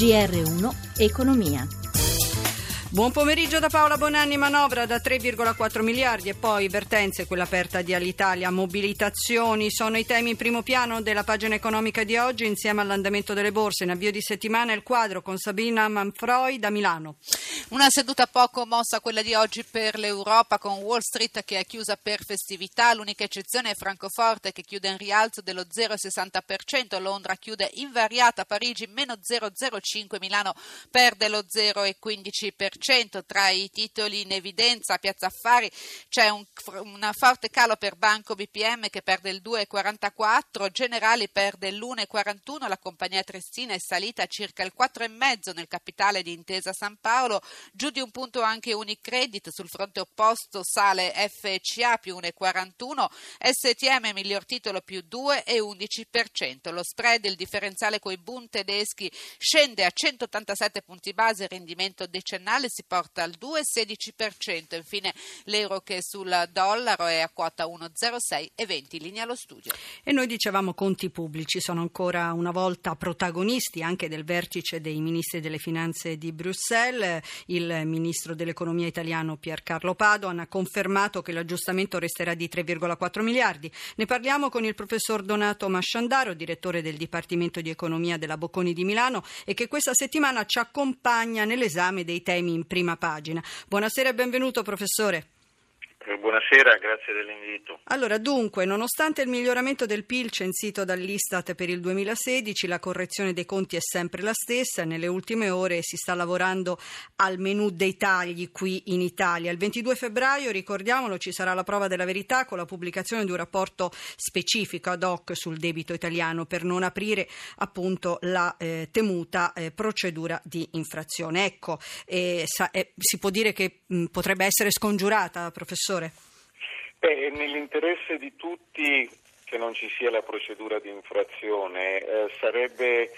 GR1 Economia. Buon pomeriggio da Paola Bonanni, manovra da 3,4 miliardi e poi vertenze, quella aperta di Alitalia, mobilitazioni, sono i temi in primo piano della pagina economica di oggi insieme all'andamento delle borse. In avvio di settimana il quadro con Sabina Manfroi da Milano. Una seduta poco mossa quella di oggi per l'Europa con Wall Street che è chiusa per festività, l'unica eccezione è Francoforte che chiude in rialzo dello 0,60%, Londra chiude invariata, Parigi meno 0,05%, Milano perde lo 0,15%. Tra i titoli in evidenza a Piazza Affari c'è un, un forte calo per Banco BPM che perde il 2,44, Generali perde l'1,41, la compagnia Trestina è salita a circa il 4,5 nel capitale di Intesa San Paolo, giù di un punto anche Unicredit, sul fronte opposto sale FCA più 1,41, STM miglior titolo più 2,11%, lo spread, il differenziale coi Bund tedeschi scende a 187 punti base, rendimento decennale si porta al 2,16%. Infine l'euro che sul dollaro è a quota 1,06,20. Linea allo studio. E noi dicevamo conti pubblici sono ancora una volta protagonisti anche del vertice dei ministri delle finanze di Bruxelles. Il ministro dell'economia italiano Piercarlo Padoan ha confermato che l'aggiustamento resterà di 3,4 miliardi. Ne parliamo con il professor Donato Masciandaro, direttore del Dipartimento di Economia della Bocconi di Milano e che questa settimana ci accompagna nell'esame dei temi prima pagina. Buonasera e benvenuto professore. Eh, buonasera, grazie dell'invito. Allora, dunque, nonostante il miglioramento del PIL censito dall'Istat per il 2016, la correzione dei conti è sempre la stessa. Nelle ultime ore si sta lavorando al menù dei tagli qui in Italia. Il 22 febbraio, ricordiamolo, ci sarà la prova della verità con la pubblicazione di un rapporto specifico ad hoc sul debito italiano per non aprire appunto la eh, temuta eh, procedura di infrazione. Ecco, eh, sa, eh, si può dire che mh, potrebbe essere scongiurata, professore? Professore? Beh, nell'interesse di tutti che non ci sia la procedura di infrazione. Eh, sarebbe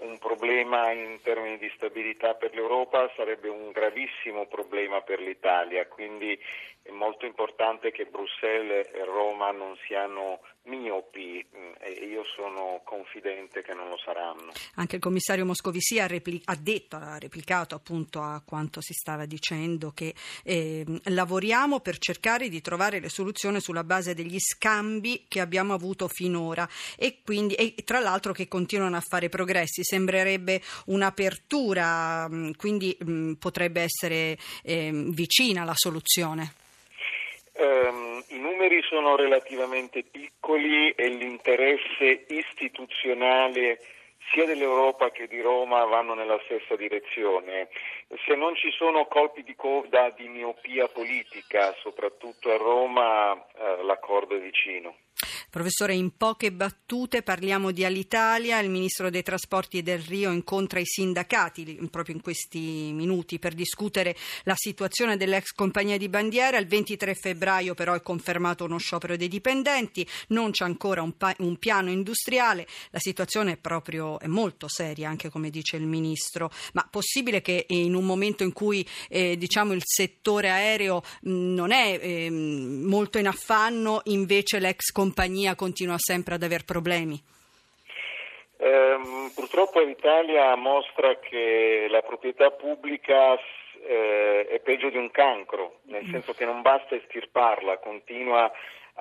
un problema in termini di stabilità per l'Europa, sarebbe un gravissimo problema per l'Italia, quindi è molto importante che Bruxelles e Roma non siano miopi mm, e io sono confidente che non lo saranno. Anche il commissario Moscovici ha, repli- ha detto, ha replicato appunto a quanto si stava dicendo che eh, lavoriamo per cercare di trovare le soluzioni sulla base degli scambi che abbiamo avuto finora e quindi e tra l'altro che continuano a fare progressi. Sembrerebbe un'apertura, mm, quindi mh, mm, potrebbe essere eh, vicina la soluzione. Um, I numeri sono relativamente piccoli e l'interesse istituzionale sia dell'Europa che di Roma vanno nella stessa direzione. Se non ci sono colpi di coda di miopia politica, soprattutto a Roma, eh, l'accordo è vicino. Professore, in poche battute parliamo di Alitalia. Il ministro dei trasporti del Rio incontra i sindacati proprio in questi minuti per discutere la situazione dell'ex compagnia di bandiera. Il 23 febbraio però è confermato uno sciopero dei dipendenti, non c'è ancora un, pa- un piano industriale. La situazione è proprio è molto seria, anche come dice il ministro. Ma possibile che in un momento in cui eh, diciamo, il settore aereo mh, non è eh, molto in affanno, invece l'ex compagnia l'economia continua sempre ad aver problemi? Eh, purtroppo l'Italia mostra che la proprietà pubblica eh, è peggio di un cancro, nel mm. senso che non basta estirparla, continua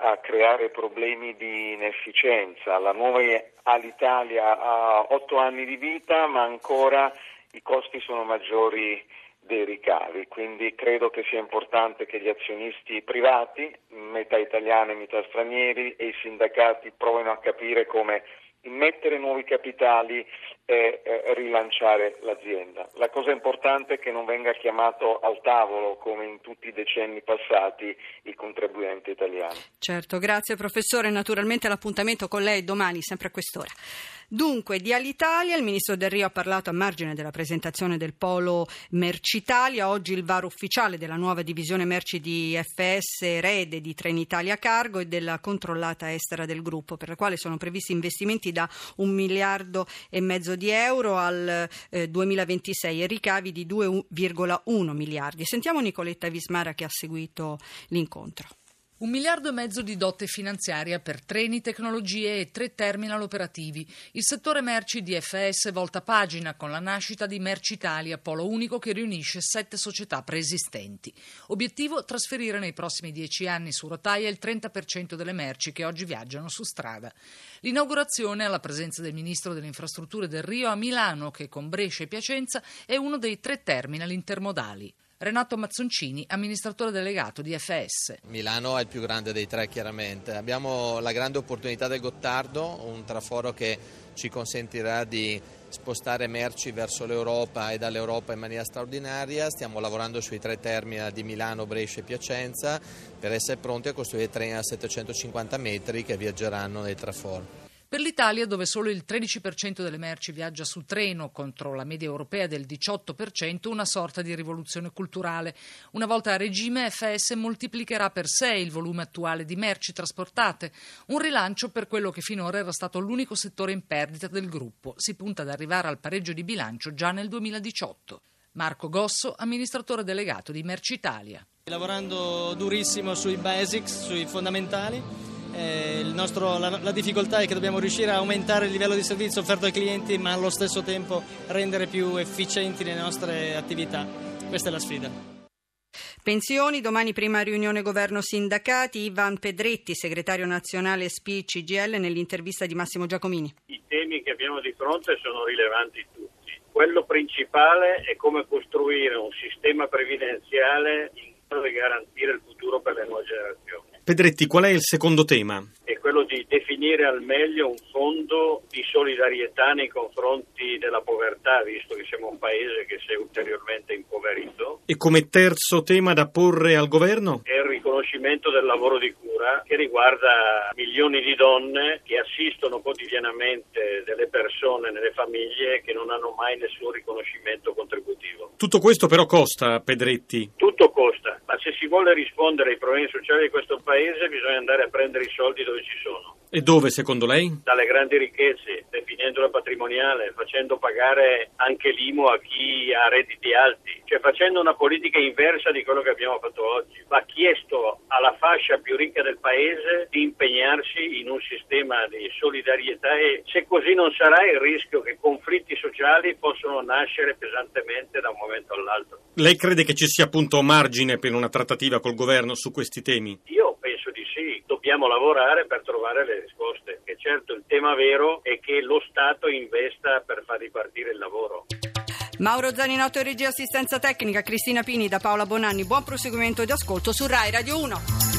a creare problemi di inefficienza. La nuova Alitalia ha otto anni di vita, ma ancora i costi sono maggiori dei ricavi, quindi credo che sia importante che gli azionisti privati, metà italiani e metà stranieri e i sindacati provino a capire come immettere nuovi capitali e eh, rilanciare l'azienda. La cosa importante è che non venga chiamato al tavolo, come in tutti i decenni passati, il contribuente italiano. Certo, grazie professore. Naturalmente l'appuntamento con lei domani, sempre a quest'ora. Dunque, di Alitalia, il ministro Del Rio ha parlato a margine della presentazione del polo Mercitalia. Oggi il varo ufficiale della nuova divisione merci di FS Rede di Trenitalia Cargo e della controllata estera del gruppo, per la quale sono previsti investimenti da un miliardo e mezzo di euro al eh, 2026 e ricavi di 2,1 miliardi. Sentiamo Nicoletta Vismara che ha seguito l'incontro. Un miliardo e mezzo di dote finanziaria per treni, tecnologie e tre terminal operativi. Il settore merci di FS volta pagina con la nascita di Merci Italia, polo unico che riunisce sette società preesistenti. Obiettivo trasferire nei prossimi dieci anni su rotaia il 30% delle merci che oggi viaggiano su strada. L'inaugurazione alla presenza del ministro delle infrastrutture del Rio a Milano, che con Brescia e Piacenza è uno dei tre terminal intermodali. Renato Mazzoncini, amministratore delegato di FS. Milano è il più grande dei tre chiaramente. Abbiamo la grande opportunità del Gottardo, un traforo che ci consentirà di spostare merci verso l'Europa e dall'Europa in maniera straordinaria. Stiamo lavorando sui tre terminal di Milano, Brescia e Piacenza per essere pronti a costruire treni a 750 metri che viaggeranno nel traforo. Per l'Italia, dove solo il 13% delle merci viaggia su treno contro la media europea del 18%, una sorta di rivoluzione culturale. Una volta a regime, FS moltiplicherà per sé il volume attuale di merci trasportate, un rilancio per quello che finora era stato l'unico settore in perdita del gruppo. Si punta ad arrivare al pareggio di bilancio già nel 2018. Marco Gosso, amministratore delegato di Merci Italia. Lavorando durissimo sui basics, sui fondamentali eh, nostro, la, la, difficoltà è che dobbiamo riuscire a aumentare il livello di servizio offerto ai clienti, ma allo stesso tempo rendere più efficienti le nostre attività. Questa è la sfida. Pensioni, domani prima riunione governo sindacati, Ivan Pedretti, segretario nazionale SPI CGL, nell'intervista di Massimo Giacomini. I temi che abbiamo di fronte sono rilevanti tutti. Quello principale è come costruire un sistema previdenziale in grado di garantire il futuro per le nuove generazioni. Pedretti, qual è il secondo tema? È quello di definire al meglio un fondo di solidarietà nei confronti della povertà, visto che siamo un paese che si è ulteriormente impoverito. E come terzo tema da porre al governo? È il riconoscimento del lavoro di cura che riguarda milioni di donne che assistono quotidianamente delle persone nelle famiglie che non hanno mai nessun riconoscimento contributivo. Tutto questo però costa, Pedretti. Tutto costa, ma se si vuole rispondere ai problemi sociali di questo paese bisogna andare a prendere i soldi dove ci sono. E dove secondo lei? Dalle grandi ricchezze, definendo la patrimoniale, facendo pagare anche l'IMU a chi ha redditi alti, cioè facendo una politica inversa di quello che abbiamo fatto oggi. Va chiesto alla fascia più ricca del paese di impegnarsi in un sistema di solidarietà e se così non sarà il rischio che conflitti sociali possono nascere pesantemente da un momento all'altro. Lei crede che ci sia appunto margine per una trattativa col governo su questi temi? Io sì, dobbiamo lavorare per trovare le risposte. E certo il tema vero è che lo Stato investa per far ripartire il lavoro. Mauro Zaninotto, regia assistenza tecnica, Cristina Pini da Paola Bonanni. Buon proseguimento di ascolto su Rai Radio 1.